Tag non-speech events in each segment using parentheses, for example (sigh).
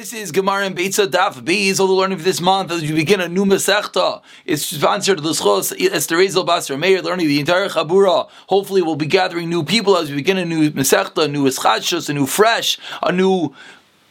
This is Gemara and Beitza Daf B. All the learning for this month as we begin a new Masechta. It's sponsored to the Schos Esther Ezel Basra Meir, learning the entire Chabura. Hopefully, we'll be gathering new people as we begin a new Masechta, a new Eschachos, a new fresh, a new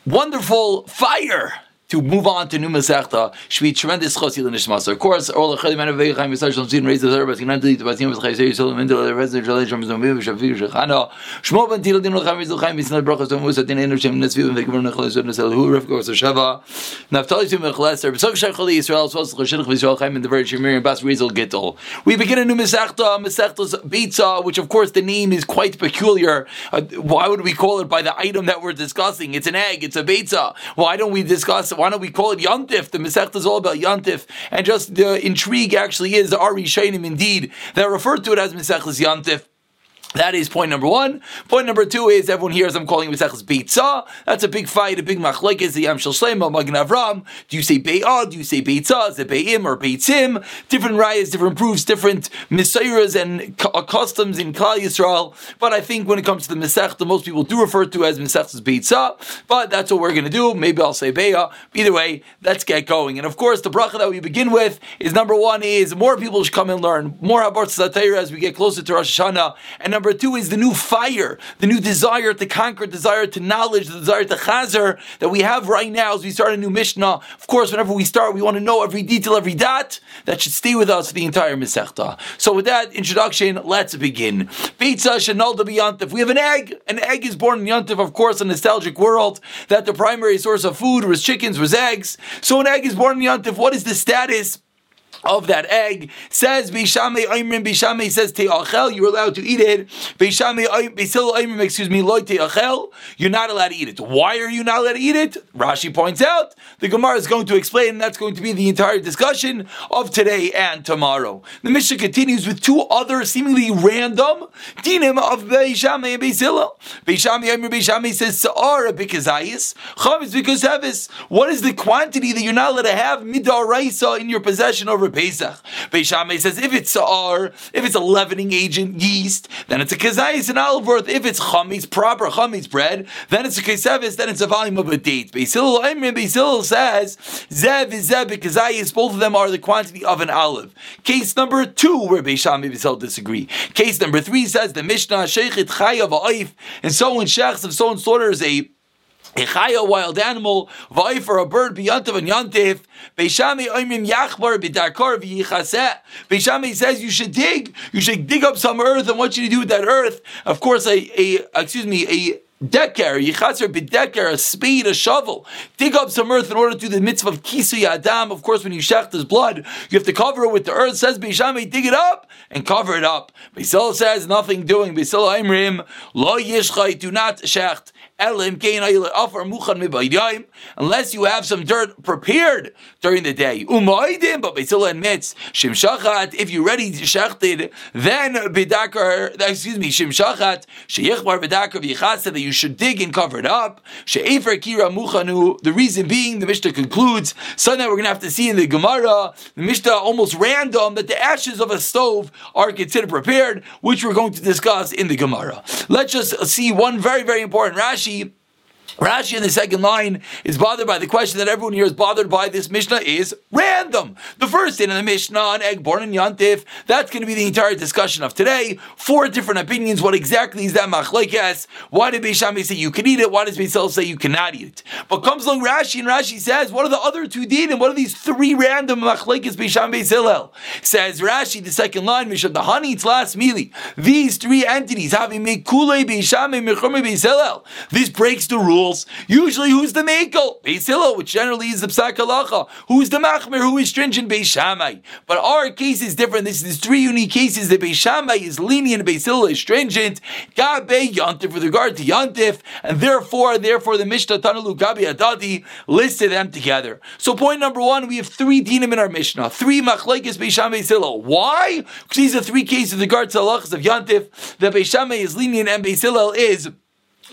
wonderful fire to move on to new Masechta, should be tremendous chosil in Nishmas. Of course, all the Chalim and Avei Chaim Yisrael Shalom Zin raise the Zerah, but Yinan Tilit Batim with Chayzer Yisrael Mendel the Resident Jalei Shem Zomim Shafiq Shechana Shmo Ben Tilit Din Chaim Yisrael Chaim Yisrael Brachas Tom Musa Din Ener Shem Nesviv and Vekvar Nechal Yisrael Nesel Hu Ref Gor Sheva Naftali Tum Mechleser B'Sok Shechali Yisrael Svos Chashidach Yisrael Chaim and the Very Shemir and Bas Rizal Gittel. We begin a new Masechta, Masechta's Bitza, which of course the name is quite peculiar. Uh, why would we call it by the item that we're discussing? It's an egg. It's a Bitza. Why don't we discuss? Why don't we call it Yantif. The Masechta is all about Yantif, and just the intrigue actually is the Ari Shainim indeed that refer to it as Masechtas Yantif. That is point number one. Point number two is everyone hears I'm calling Mesechus Beitza. That's a big fight, a big machlekes. The Yam Shel Magen Avram. Do you say Be'ah? Do you say Beitza? Is it Be'im or Beitzim? Different rayas, different proofs, different misayras and uh, customs in Klal Yisrael. But I think when it comes to the Mesechta, most people do refer to as Mesechus Beitza. But that's what we're going to do. Maybe I'll say Be'ah. Either way, let's get going. And of course, the bracha that we begin with is number one is more people should come and learn more Satayra as we get closer to Rosh Hashanah. And number two is the new fire, the new desire to conquer, desire to knowledge, the desire to chazer that we have right now as we start a new Mishnah. Of course, whenever we start, we want to know every detail, every dot. That should stay with us for the entire Masechta. So with that introduction, let's begin. Beitza Shanalda Yantif. We have an egg. An egg is born in Yantif, of course, a nostalgic world that the primary source of food was chickens, was eggs. So an egg is born in Yantif. What is the status? Of that egg says Bishame Aimrim Bishame says Te'achel you're allowed to eat it. Bishame Bisil Aimrim excuse me Loy Te'achel you're not allowed to eat it. Why are you not allowed to eat it? Rashi points out the Gemara is going to explain and that's going to be the entire discussion of today and tomorrow. The Mishnah continues with two other seemingly random dinim of Bishame and Bisil Bishame Aimrim Bishame says Sa'ar Bikazayis Chavis Bikazavis what is the quantity that you're not allowed to have midaraisa in your possession over Pesach. Beishamay says if it's Sa'ar, if it's a leavening agent, yeast, then it's a Kazayis and olive worth. If it's Chametz, proper Chametz bread, then it's a Kesevis, then it's a volume of a date. Beisil Beisil says Zev is Zev Kazayis, both of them are the quantity of an olive. Case number two, where Beishamay Beisil disagree. Case number three says the Mishnah Sheikhit Chayav and someone shechs if someone slaughters a a wild animal, for a bird, biyantav and yantif, Beishami oimim yachbar b'darkar v'yichaseh. Beishami says you should dig, you should dig up some earth, and what should you do with that earth? Of course, a, a excuse me, a Deker, yichaser b'deker, a spade, a shovel. Dig up some earth in order to do the mitzvah of kisu adam. Of course, when you shecht his blood, you have to cover it with the earth. Says Beishami, dig it up and cover it up. Beisil says nothing doing. Beisil Imrim, lo yishchai, do not shecht unless you have some dirt prepared during the day. But Beisila admits, Shimshachat, if you ready shechted, then bidakar, excuse me, Shimshachat, sheyichbar bidakar v'yichasa, that you should dig and cover it up. She'efer kira muchanu, the reason being, the Mishnah concludes, something that we're going to have to see in the Gemara, the Mishnah almost random, that the ashes of a stove are considered prepared, which we're going to discuss in the Gemara. Let's just see one very, very important Rashi Rashi Rashi in the second line is bothered by the question that everyone here is bothered by. This Mishnah is random. The first in the Mishnah, an egg born in Yantif, that's going to be the entire discussion of today. Four different opinions. What exactly is that machlekes? Why did Beishami say you can eat it? Why does Beisel say you cannot eat it? But comes along Rashi and Rashi says, what are the other two din and what are these three random machlekes Beisham Beisilel? Says Rashi, the second line, Mishnah, the honey, it's last mili. These three entities having Mekule Beisham Beisilel. This breaks the rule rules. Usually, who's the Mekel? Beis Hillel, which generally is the Psak Halacha. Who's the Machmir? Who is stringent? Beis Shammai. But our case is different. This is three unique cases. that Beis Shammai is lenient, Beis Hillel is stringent. Gabe Yantif with regard to Yantif, and therefore, therefore, the Mishnah Tanalu Gabi Adadi listed them together. So, point number one, we have three dinim in our Mishnah. Three Machlekes Beis Shammai Beis Hillel. Why? Because these are three cases with regard to halachas of Yantif. The Beis Shammai is lenient and Beis Hillel is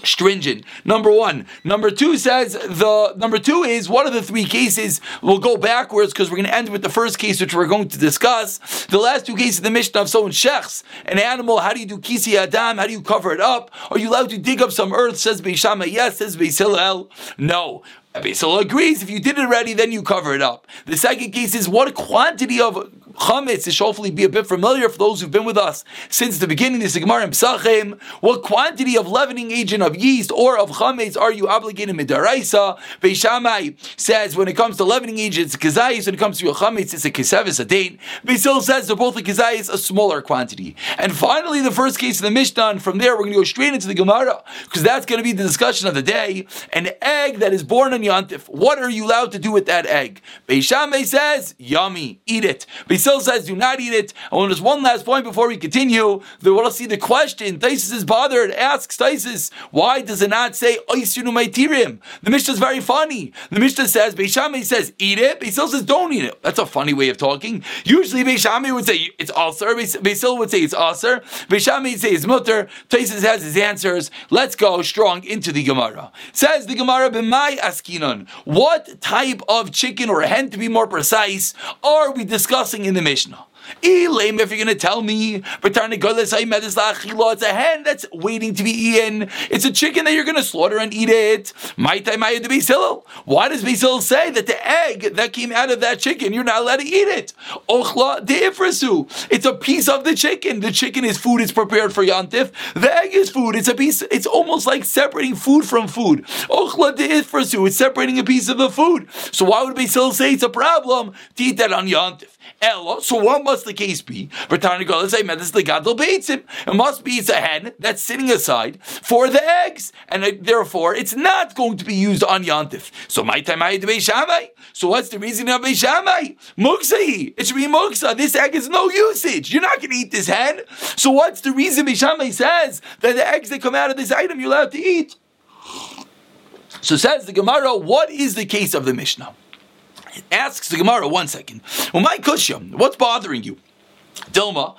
stringent. Number one. Number two says the number two is one of the three cases. We'll go backwards because we're going to end with the first case, which we're going to discuss. The last two cases, the Mishnah of someone shechs an animal. How do you do kisi adam? How do you cover it up? Are you allowed to dig up some earth? Says Beishama. Yes. Says Beis No Beisil agrees. If you did it already, then you cover it up. The second case is what quantity of chametz. It should hopefully be a bit familiar for those who've been with us since the beginning. This is Gemara in Psachim. What quantity of leavening agent of yeast or of chametz are you obligated midaraisa? Beishamai says when it comes to leavening agents, it's kazayis. When it comes to your chametz, it's a kesevis, a date. Beisil says they're both a kazayis, a smaller quantity. And finally, the first case of the Mishnah. From there, we're going to go straight into the Gemara because that's going to be the discussion of the day. An egg that is born on Yantif. What are you allowed to do with that egg? Beishamai says, yummy, eat it. Still says do not eat it. And there's one last point before we continue. The, we'll see the question. Tosfos is bothered, asks Tosfos, why does it not say Oisunu Maitirim? The Mishnah is very funny. The Mishnah says, Beishamai says eat it, Beisil says don't eat it. That's a funny way of talking. Usually Beishamai would say it's Aser, Beisil would say it's Aser, Beishamai would say it's Mutter. Tosfos has his answers. Let's go strong into the Gemara. Says the Gemara, B'mai Askinon. What type of chicken or hen, to be more precise, are we discussing in the Mishnah. If you're going to tell me, it's a hen that's waiting to be eaten. It's a chicken that you're going to slaughter and eat it. Why does Basil say that the egg that came out of that chicken, you're not allowed to eat it? It's a piece of the chicken. The chicken is food, it's prepared for Yantif. The egg is food, it's a piece, it's almost like separating food from food. It's separating a piece of the food. So why would Basil say it's a problem to eat that on Yantif? Ella, so what must the case be? It must be it's a hen that's sitting aside for the eggs, and therefore it's not going to be used on Yantif. So my time I Shamai. So what's the reason of Shamai? Muksa. It should be muksa. This egg is no usage. You're not going to eat this hen. So what's the reason Beishamai says that the eggs that come out of this item you're allowed to eat? So says the Gemara, what is the case of the Mishnah? Asks the Gemara, one second. Well, my kushya, what's bothering you? Dilma.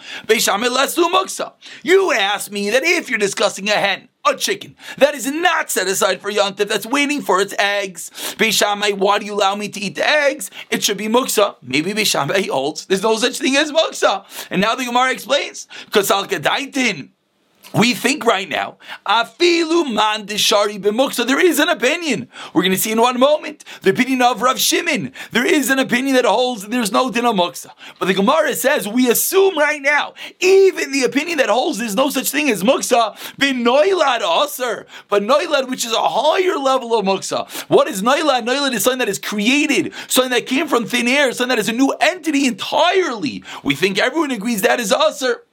You asked me that if you're discussing a hen, a chicken that is not set aside for yontif, that's waiting for its eggs. Beishamai, why do you allow me to eat the eggs? It should be muksa. Maybe Beishamai holds. There's no such thing as muksa. And now the Gemara explains, we think right now, afilu man dishari b'muksa. There is an opinion. We're going to see in one moment the opinion of Rav Shimon. There is an opinion that holds there's no din of muksa. But the Gemara says we assume right now, even the opinion that holds there's no such thing as muksa, bin noilad aser. But noilad, which is a higher level of muksa. What is noilad? Noilad is something that is created, something that came from thin air, something that is a new entity entirely. We think everyone agrees that is aser.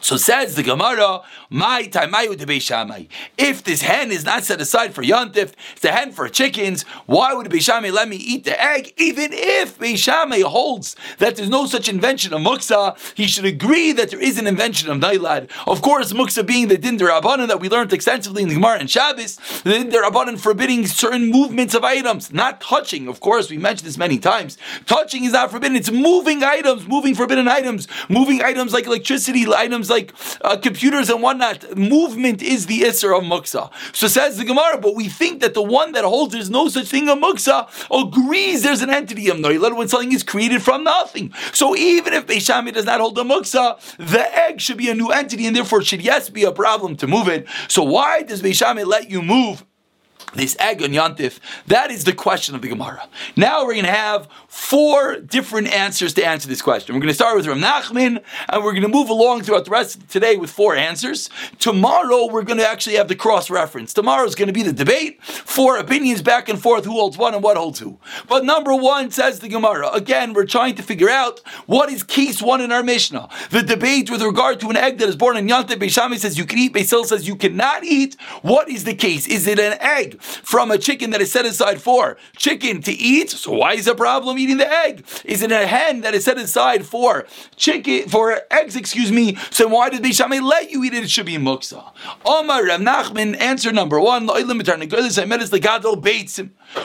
So says the Gemara, my taimayu de If this hen is not set aside for yontif, it's a hen for chickens. Why would Beishamai let me eat the egg? Even if Beishamai holds that there's no such invention of muksa, he should agree that there is an invention of nailad. Of course, muksa being the din derabanan that we learned extensively in the Gemara and Shabbos, the din derabanan forbidding certain movements of items, not touching. Of course, we mentioned this many times. Touching is not forbidden. It's moving items, moving forbidden items, moving items like electricity, items like uh, computers and whatnot. Movement is the Isser of Muksa. So says the Gemara, but we think that the one that holds there's no such thing of Muksa agrees there's an entity of Noilat when something is created from nothing. So even if Beishami does not hold the Muksa, the egg should be a new entity and therefore should yes be a problem to move it. So why does Beishami let you move this egg on Yantif? That is the question of the Gemara. Now we're going to have four different answers to answer this question. We're going to start with Rav Nachman, and we're going to move along throughout the rest of today with four answers. Tomorrow we're going to actually have the cross reference. Tomorrow is going to be the debate, four opinions back and forth, who holds one and what holds who. But number one says the Gemara. Again, we're trying to figure out what is case one in our Mishnah. The debate with regard to an egg that is born in Yantif. Beishami says you can eat. Beisil says you cannot eat. What is the case? Is it an egg? From a chicken that is set aside for chicken to eat. So why is a problem eating the egg? Is it a hen that is set aside for chicken for eggs? Excuse me. So why did Beishamay let you eat it? It should be muksa. Omar Rav Nachman. Answer number one.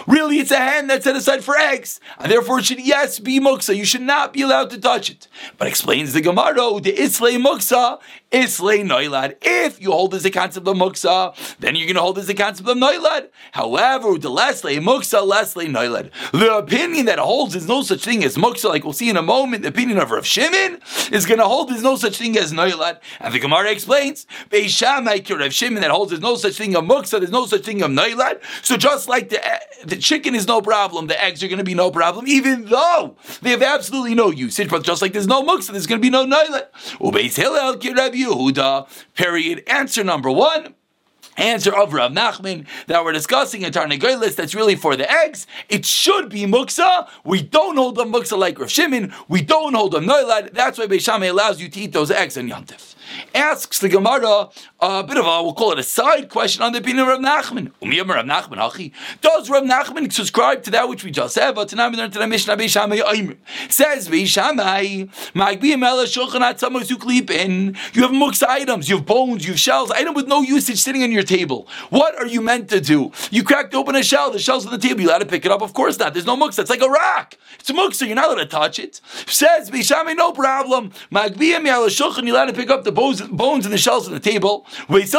Really, it's a hen that's set aside for eggs, and therefore it should yes be muksa. You should not be allowed to touch it. But explains the Gemara, oh, the islay muksa, islay noilad. If you hold as a concept of muksa, then you're going to hold as a concept of noilad. However, the lesle muksa, lesle noilad. The opinion that holds there's no such thing as muksa, like we'll see in a moment, the opinion of Rav Shimon is going to hold there's no such thing as noilad. And the Gemara explains, Beishamai Rav Shimon that holds there's no such thing of muksa, there's no such thing of noilad. So just like the the chicken is no problem, the eggs are going to be no problem, even though they have absolutely no usage. But just like there's no muksa, there's going to be no noilet. Ubeis Hillel Yehuda. Period. Answer number one answer of Rav Nachman that we're discussing in Tarnagolis that's really for the eggs. It should be muksa. We don't hold them muksa like Rav Shimon. We don't hold them noilad. That's why Beishamay allows you to eat those eggs on Yantif asks the Gemara a bit of a, we'll call it a side question on the opinion of Rav Nachman. Rav Nachman. Does Rav Nachman subscribe to that which we just said? But tonight we learn to the Mishnah Beishamai Oimrim. Says Beishamai. You have mux items, you have bones, you have shells, item with no usage sitting on your table. What are you meant to do? You cracked open a shell, the shell's on the table, you allowed to pick it up? Of course not. There's no mux, that's like a rock. It's a so you're not allowed to touch it. Says Beishamai, no problem. You're allowed to pick up the bones bones and the shells on the table. Says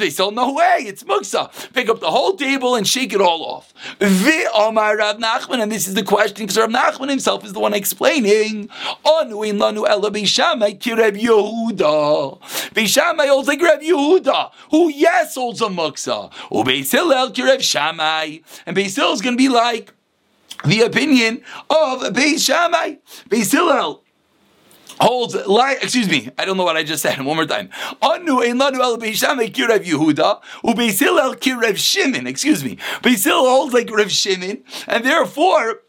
Beisel, no way, it's muksa. Pick up the whole table and shake it all off. And this is the question because Rav Nachman himself is the one explaining. Onuin lanu holds like Yehuda, who yes holds a muksa. And Beisil is going to be like the opinion of Beis Shammai. Beis holds like excuse me, I don't know what I just said. (laughs) One more time. Anu ein lanu el beishamei kirev Yehuda ubeisill el kirev Shimon. Excuse me. Beisil holds like Rev Shimon, and therefore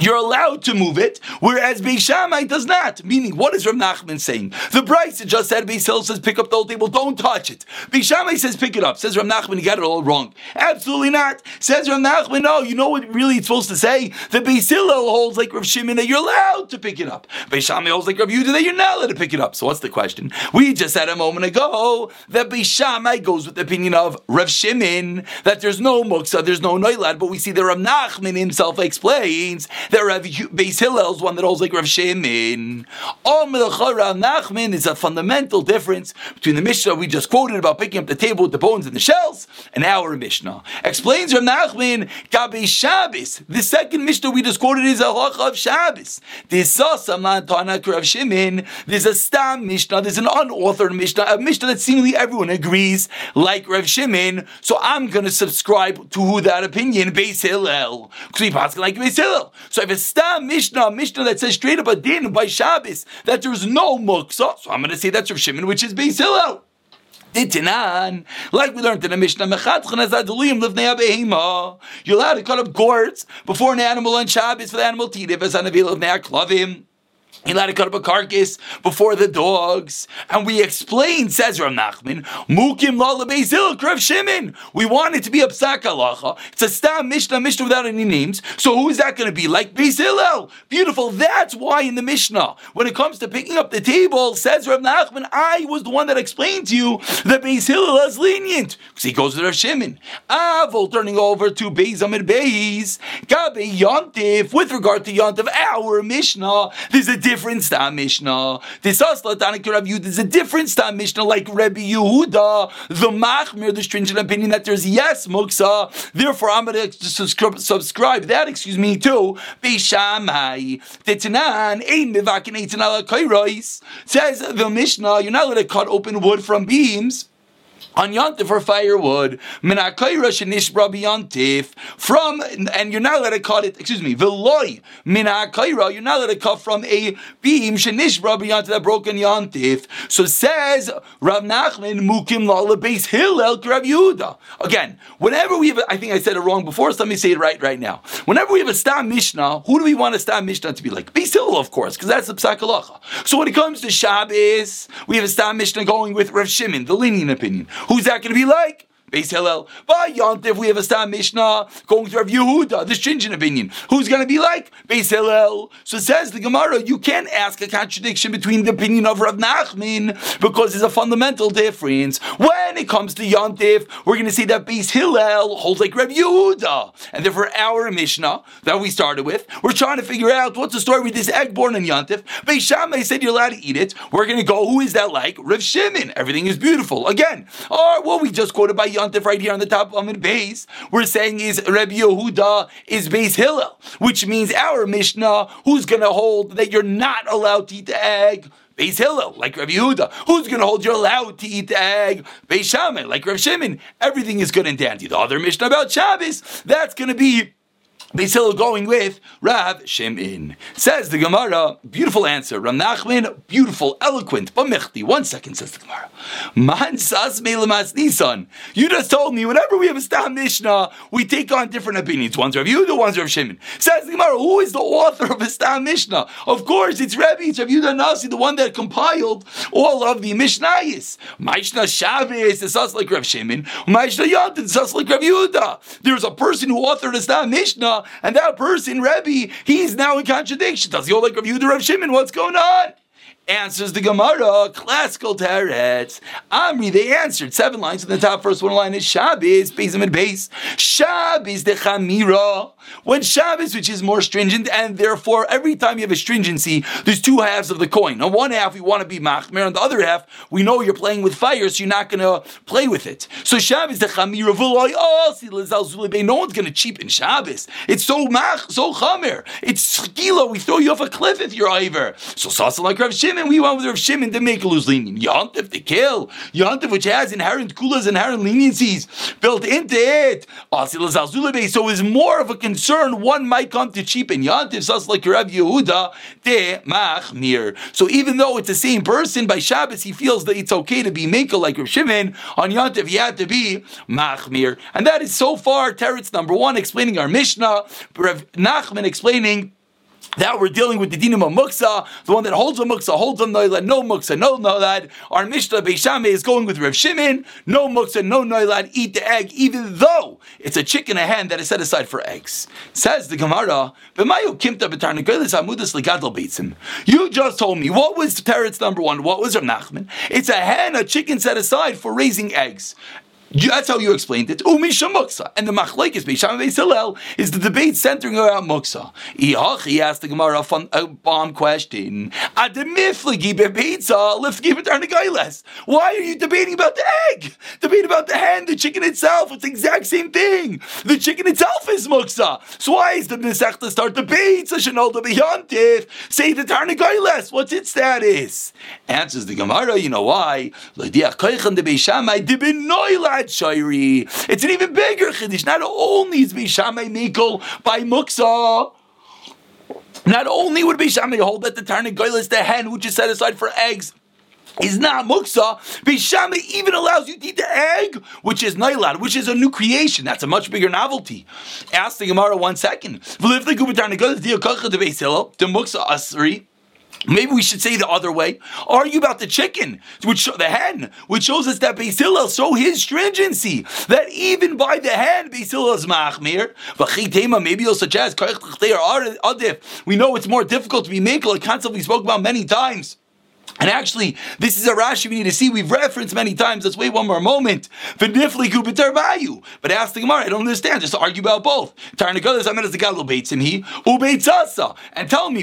you're allowed to move it, whereas Beishamai does not. Meaning, what is Rav Nachman saying? The Braisa just said Beisil says pick up the old table, don't touch it. Beishamai says pick it up. Says Rav Nachman, you got it all wrong. Absolutely not. Says Rav Nachman, no, you know what really it's supposed to say? The Beisil holds like Rav Shimon that you're allowed to pick it up. Beishamai holds like Rav Yudah that you're not allowed to pick it up. So what's the question? We just said a moment ago that Beishamai goes with the opinion of Rav Shimon that there's no muksa, there's no noilad, but we see that Rav Nachman himself explains that Rav Beis Hillel is one that holds like Rav Shimon. Nachman is a fundamental difference between the Mishnah we just quoted about picking up the table with the bones and the shells and our Mishnah. Explains Rav Nachman, Gabi Shabbos. The second Mishnah we just quoted is a halacha of Shabbos. There's a Stam Mishnah. There's an unauthored Mishnah. A Mishnah that seemingly everyone agrees like Rav Shimon. So I'm going to subscribe to who that opinion, Beis Hillel. Because we pass like Beis Hillel. So if it's Stam Mishnah, Mishnah that says straight up a din by Shabbos that there's no muksa. So I'm going to say that's Rav Shimon, which is Beis Hillel. Ditinan, like we learned in the Mishnah, you're allowed to cut up gourds before an animal on Shabbos for the animal to eat. If it's an avil of klavim. Carcass before the dogs. And we explained, says Rav Nachman, Mukim la lebezil Rav Shimon. We want it to be a psak. It's a stam Mishnah, Mishnah without any names. So who is that going to be? Like Bezilel. Beautiful. That's why in the Mishnah, when it comes to picking up the table, says Rav Nachman, I was the one that explained to you that Bezilel is lenient. Because he goes to Rav Shimon. Avol turning over to Beis Amid. Gabe Yontif. With regard to Yontif, our Mishnah, there's a different Stam Mishnah. This Aslatanik Rav Yehuda is a different Stam Mishnah, like Rabbi Yehuda, the Machmir, the stringent opinion that there's yes Muksa. Therefore, I'm going to subscribe that, excuse me, to Beishamai. Tetanan, Ein Mivakin Eitan. Says the Mishnah, you're not going to cut open wood from beams on Yontif for firewood, minakayra shenishbra biyontif, from, and you're not allowed to cut it, excuse me, veloy, minakayra, you're not allowed to cut from a beam shenishbra biyontif, that broken yontif. So says Rav Nachman, mukim la base Hillel Rav Yehuda. Again, whenever we have, I think I said it wrong before, so let me say it right right now. Whenever we have a stam mishnah, who do we want a stam mishnah to be like? Base Hillel, of course, because that's the psakalacha. So when it comes to Shabbos, we have a stam mishnah going with Rav Shimon, the lenient opinion. Who's that going to be like? Beis Hillel. By Yontif, we have a Stam Mishnah going to Rav Yehuda, the stringent opinion. Who's going to be like? Beis Hillel. So says the Gemara, you can't ask a contradiction between the opinion of Rav Nachman because there's a fundamental difference. When it comes to Yontif, we're going to see that Beis Hillel holds like Rav Yehuda. And therefore, our Mishnah that we started with, we're trying to figure out what's the story with this egg born in Yontif. Beis Shammai said you're allowed to eat it. We're going to go, who is that like? Rav Shimon. Everything is beautiful. Again, or what we just quoted by Yontif right here on the top of Amid base, we're saying is Rabbi Yehuda is Beis Hillel, which means our Mishnah, who's going to hold that you're not allowed to eat the egg Beis Hillel, like Rav Yehuda. Who's going to hold you're allowed to eat the egg? Beis Shammai, like Rav Shimon. Everything is good and dandy. The other Mishnah about Shabbos, that's going to be Basil going with Rav Shimon. Says the Gemara, beautiful answer. Rav Nachman, beautiful, eloquent, but mechti. One second, says the Gemara. Man sas nisan. You just told me whenever we have a Stam Mishnah, we take on different opinions. One's Rav Yehuda, one's Rav Shimon. Says the Gemara, who is the author of a Stam Mishnah? Of course, it's Rebbe, it's Rav Yehuda Nasi, the one that compiled all of the Mishnayis. Mishnah Shabbos is us like Rav Shimon. Mishnah Yant is us like Rav Yehuda. There's a person who authored a Stam Mishnah and that person, Rebbe, he's now in contradiction. Does he hold like Rav Yehuda, Rav Shimon? What's going on? Answers the Gemara, classical teretz. Amri, they answered seven lines in the top. First one line is Shabbos, Bezim and base. Shabbos the Chamira. When Shabbos, which is more stringent, and therefore every time you have a stringency, there's two halves of the coin. On one half, we want to be machmer, on the other half, we know you're playing with fire, so you're not going to play with it. So Shabbos the Chamira. No one's going to cheapen Shabbos. It's so mach, so chamer. It's skila. We throw you off a cliff if you're over. So Sasa like Rav Shimon. Shimon, we went with Rav Shimon to make lose lenient. Yantif to kill. Yantif, which has inherent kulas, inherent leniencies built into it. So is more of a concern one might come to cheapen. Yantif, sus like Rav Yehuda, de machmir. So even though it's the same person, by Shabbos he feels that it's okay to be makel like Rav Shimon. On Yantif, he had to be machmir. And that is so far Teretz number one, explaining our Mishnah. Rav Nachman explaining that we're dealing with the dinim of muksa, the one that holds a muksa, holds a noilad, no muksa, no noilad. Our Mishnah Beishame is going with Rav Shimon, no muksa, no noilad, eat the egg, even though it's a chicken, a hen that is set aside for eggs. Says the Gemara, You just told me, what was the Teretz number one? What was Rav Nachman? It's a hen, a chicken set aside for raising eggs. That's how you explained it. Umisha muksa. And the machlekes Beisham Hillel is the debate centering around muksa. He asked the Gemara a bomb question. Ademifligi bebitza lifgi b'tarnagailes. Why are you debating about the egg? Debate about the hen, the chicken itself. It's the exact same thing. The chicken itself is muksa. So why is the Mesechta start debates? Shanol the Say the tarnagailes. What's its status? Answers the Gemara. You know why? It's an even bigger chiddush. Not only is Beishamai Mikol by Muksa, not only would Beishamai hold that the Tarnagoyl is the hen which is set aside for eggs, is not muksa. Beishame even allows you to eat the egg, which is nailad, which is a new creation. That's a much bigger novelty. Ask the Gemara one second. The muksa asri. Maybe we should say the other way. Argue about the chicken, which the hen, which shows us that Beis Hillel show his stringency. That even by the hen, Beis Hillel is machmir. Maybe you'll suggest we know it's more difficult to be makel, a concept we spoke about many times. And actually, this is a Rashi we need to see. We've referenced many times. Let's wait one more moment. But ask the Gemara, I don't understand. Just argue about both. And tell me,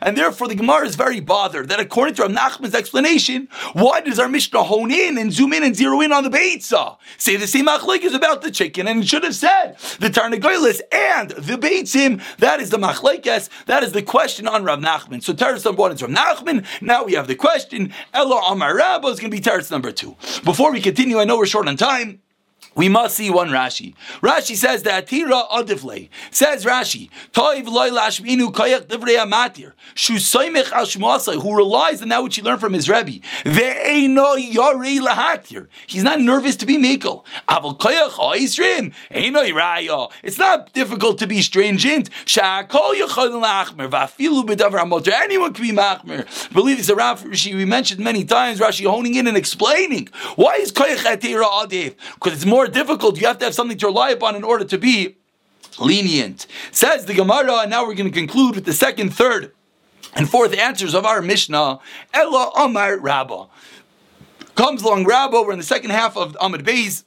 and therefore the Gemara is very bothered that according to Rav Nachman's explanation, why does our Mishnah hone in and zoom in and zero in on the Beitza? Say the same machlik is about the chicken, and it should have said the Tarnagolis and the Beitzim. That is the machlekes. That is the question on Rav Nachman. So Teretz number one is from Nachman. Now we have the question. Ella Amar Rabba is going to be Teretz number two. Before we continue, I know we're short on time we must see one Rashi. Rashi says that Tira Adivle says Rashi, Toiv loy lashminu koyach divrei amatir, shusoymech al who relies on that which he learned from his Rebbe. Ve'eino yori lahatir. He's not nervous to be mekel. Aval koyach oisrim, eino yiraya. It's not difficult to be stringent. Sha'akol yachol lachmer, va'afilu b'davar hamoter. Anyone can be machmer. Believe it's a Rashi we mentioned many times, Rashi honing in and explaining. Why is koyach atira adiv? Because it's more difficult. You have to have something to rely upon in order to be lenient. Says the Gemara, and now we're going to conclude with the second, third, and fourth answers of our Mishnah. Ella Amar Rabba. Comes along Rabba, we're in the second half of Amid Beis.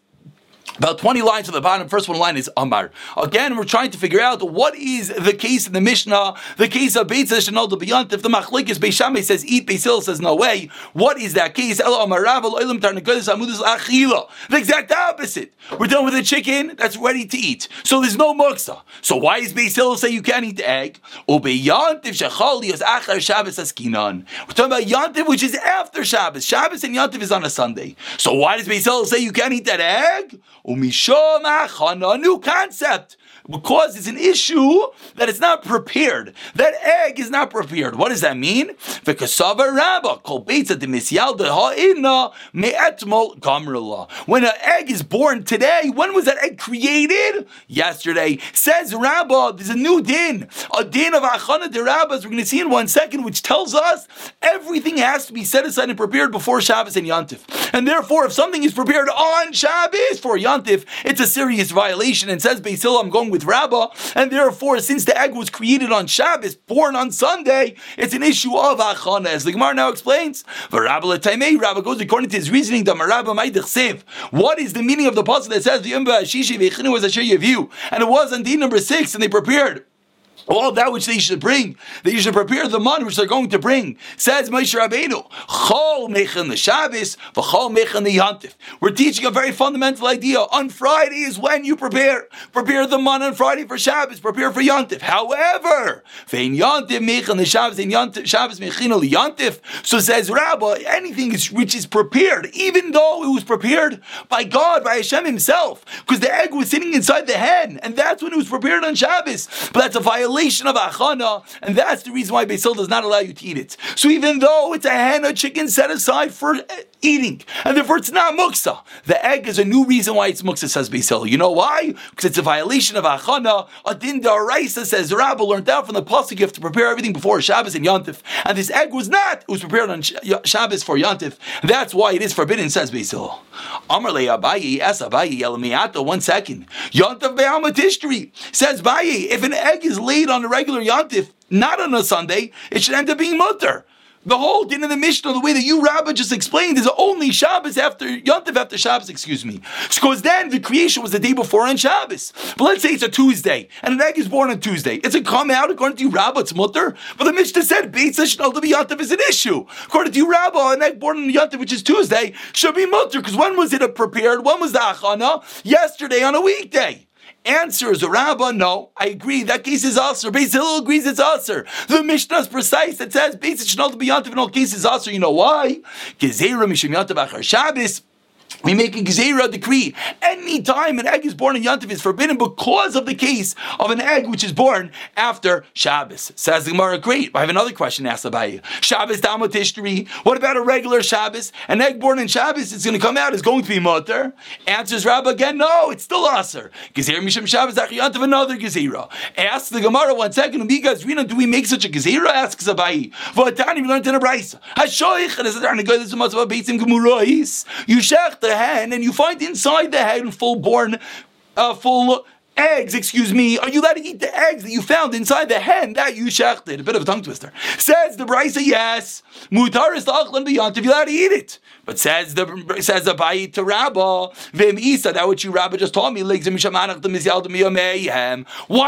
About 20 lines to the bottom. First one line is Amar. Again, we're trying to figure out what is the case in the Mishnah, the case of Beit Shanol the Beyond. If the Machlik is Beishameh says eat, Beisil says no way. What is that case? The exact opposite. We're done with the chicken that's ready to eat. So there's no muksa. So why is Beis Hillel say you can't eat the egg? We're talking about Yantiv, which is after Shabbos. Shabbos and Yantiv is on a Sunday. So why does Beis Hillel say you can't eat that egg? A new concept because it's an issue that it's not prepared. That egg is not prepared. What does that mean? When an egg is born today, when was that egg created? Yesterday. Says Rabbah, there's a new din, a din of Achana de Rabbas, we're going to see in one second, which tells us everything has to be set aside and prepared before Shabbos and Yantif. And therefore, if something is prepared on Shabbos for Yantif, it's a serious violation. And says Basil, I'm going with Rabbah, and therefore, since the egg was created on Shabbos, born on Sunday, it's an issue of Achana. As the Gemara now explains, Rabbah goes according to his reasoning, what is the meaning of the passage that says, the was a view, and it was on D number six, and they prepared all that which they should bring, that you should prepare the money which they're going to bring. Says Moshe Rabbeinu, Chol mechan the Shabbos, v'chol mechan the Yantif. We're teaching a very fundamental idea. On Friday is when you prepare. Prepare the money on Friday for Shabbos, prepare for Yantif. However, vein Yantif mechan the Shabbos, and Yantif, Shabbos mechin the Yantif. So says Rabbi, anything which is prepared, even though it was prepared by God, by Hashem himself, because the egg was sitting inside the hen, and that's when it was prepared on Shabbos. But that's a violation violation of achana, and that's the reason why Basil does not allow you to eat it. So even though it's a hen or chicken set aside for eating, and therefore it's not muksa, the egg is a new reason why it's muksa, says Basil. You know why? Because it's a violation of achana. Adin Daraisa says Rabbi learned out from the pasuk you have to prepare everything before Shabbos and Yantif, and this egg was not. It was prepared on Shabbos for Yantif. That's why it is forbidden, says Basil. Amar le Abayi, as Abayi, Yelamiata, one second. Yantif Be'amat history says Bayi, if an egg is laid on a regular Yantif, not on a Sunday, it should end up being mutter. The whole din of the Mishnah, the way that you, Rabbi, just explained, is only Shabbos after Yontif after Shabbos, excuse me. Because then the creation was the day before on Shabbos. But let's say it's a Tuesday, and an egg is born on Tuesday. It's a come out according to you, Rabbi, mutter. But the Mishnah said Beitza Shnal to be Yontif is an issue. According to you, Rabbi, an egg born on Yontif, which is Tuesday, should be mutter. Because when was it prepared? When was the Achana? Yesterday on a weekday. Answer is a rabba. No, I agree. That case is aser. Beis Hillel agrees it's aser. The Mishnah is precise. It says Beis Shnal B'yantiv in all cases aser. You know why? Gezerah Mishim Yantav Achar Shabbos. We make a Gzeira decree. Any time an egg is born in Yantiv is forbidden because of the case of an egg which is born after Shabbos. Says the Gemara, great. I have another question asked about you. Shabbos history. What about a regular Shabbos? An egg born in Shabbos is going to come out, is going to be Mutter. Answers Rabbi again, no, it's still Aser. Gezeira Mishim Shabbos Yantiv, another Gezeira. Asks the Gemara one second, do we make such a Gezeira? Asks Abai. V'atani, we learned in a Braisa. Hashoich, and is it trying to go this is a Beitzim Gemurois. You shech the hen and you find inside the hen full born, uh, full eggs, excuse me, are you allowed to eat the eggs that you found inside the hen that you shechted? A bit of a tongue twister. Says the Brisa, yes. Mutar is beyond if you're allowed to eat it. But says the says the Bayit to Rabba, Vim Isa, that what you Rabba just taught me, Why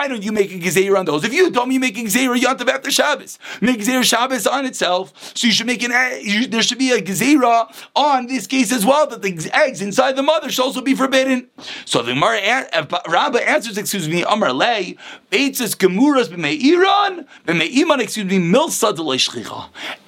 don't you make a gezeir on those? If you told me you make a gezeir Yantav after Shabbos, make gezeir Shabbos on itself, so you should make an you, there should be a gezeira on this case as well, that the eggs inside the mother should also be forbidden. So the Gemara uh, Rabba answers, excuse me, Amar Lei, Beitzes Gemuras b'meiran, b'meiman, excuse me, milsa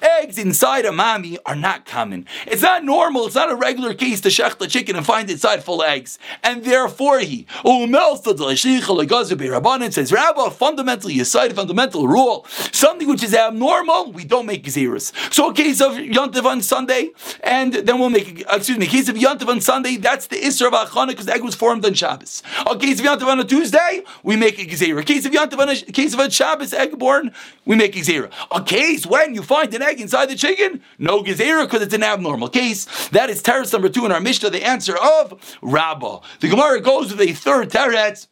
Eggs inside a mommy are not common. It's not normal, it's not a regular case to shech the chicken and find inside full eggs. And therefore he, it says, Rabba, fundamentally, a fundamental rule, something which is abnormal, we don't make gezeras. So a case of Yontiv on Sunday, and then we'll make, excuse me, a case of Yontiv on Sunday, that's the Isra of Achana because the egg was formed on Shabbos. A case of Yontiv on a Tuesday, we make a gezerah. Case of Yontiv on a case of a Shabbos egg born, we make a gezerah. A case when you find an egg inside the chicken, no gezerah because it's an abnormal case. That is teretz number two in our Mishnah, the answer of Rabbah. The Gemara goes with a third teretz.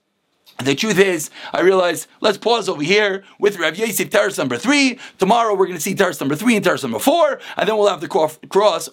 The truth is, I realize, let's pause over here with Rav Yosef, teretz number three. Tomorrow we're going to see teretz number three and teretz number four, and then we'll have the cross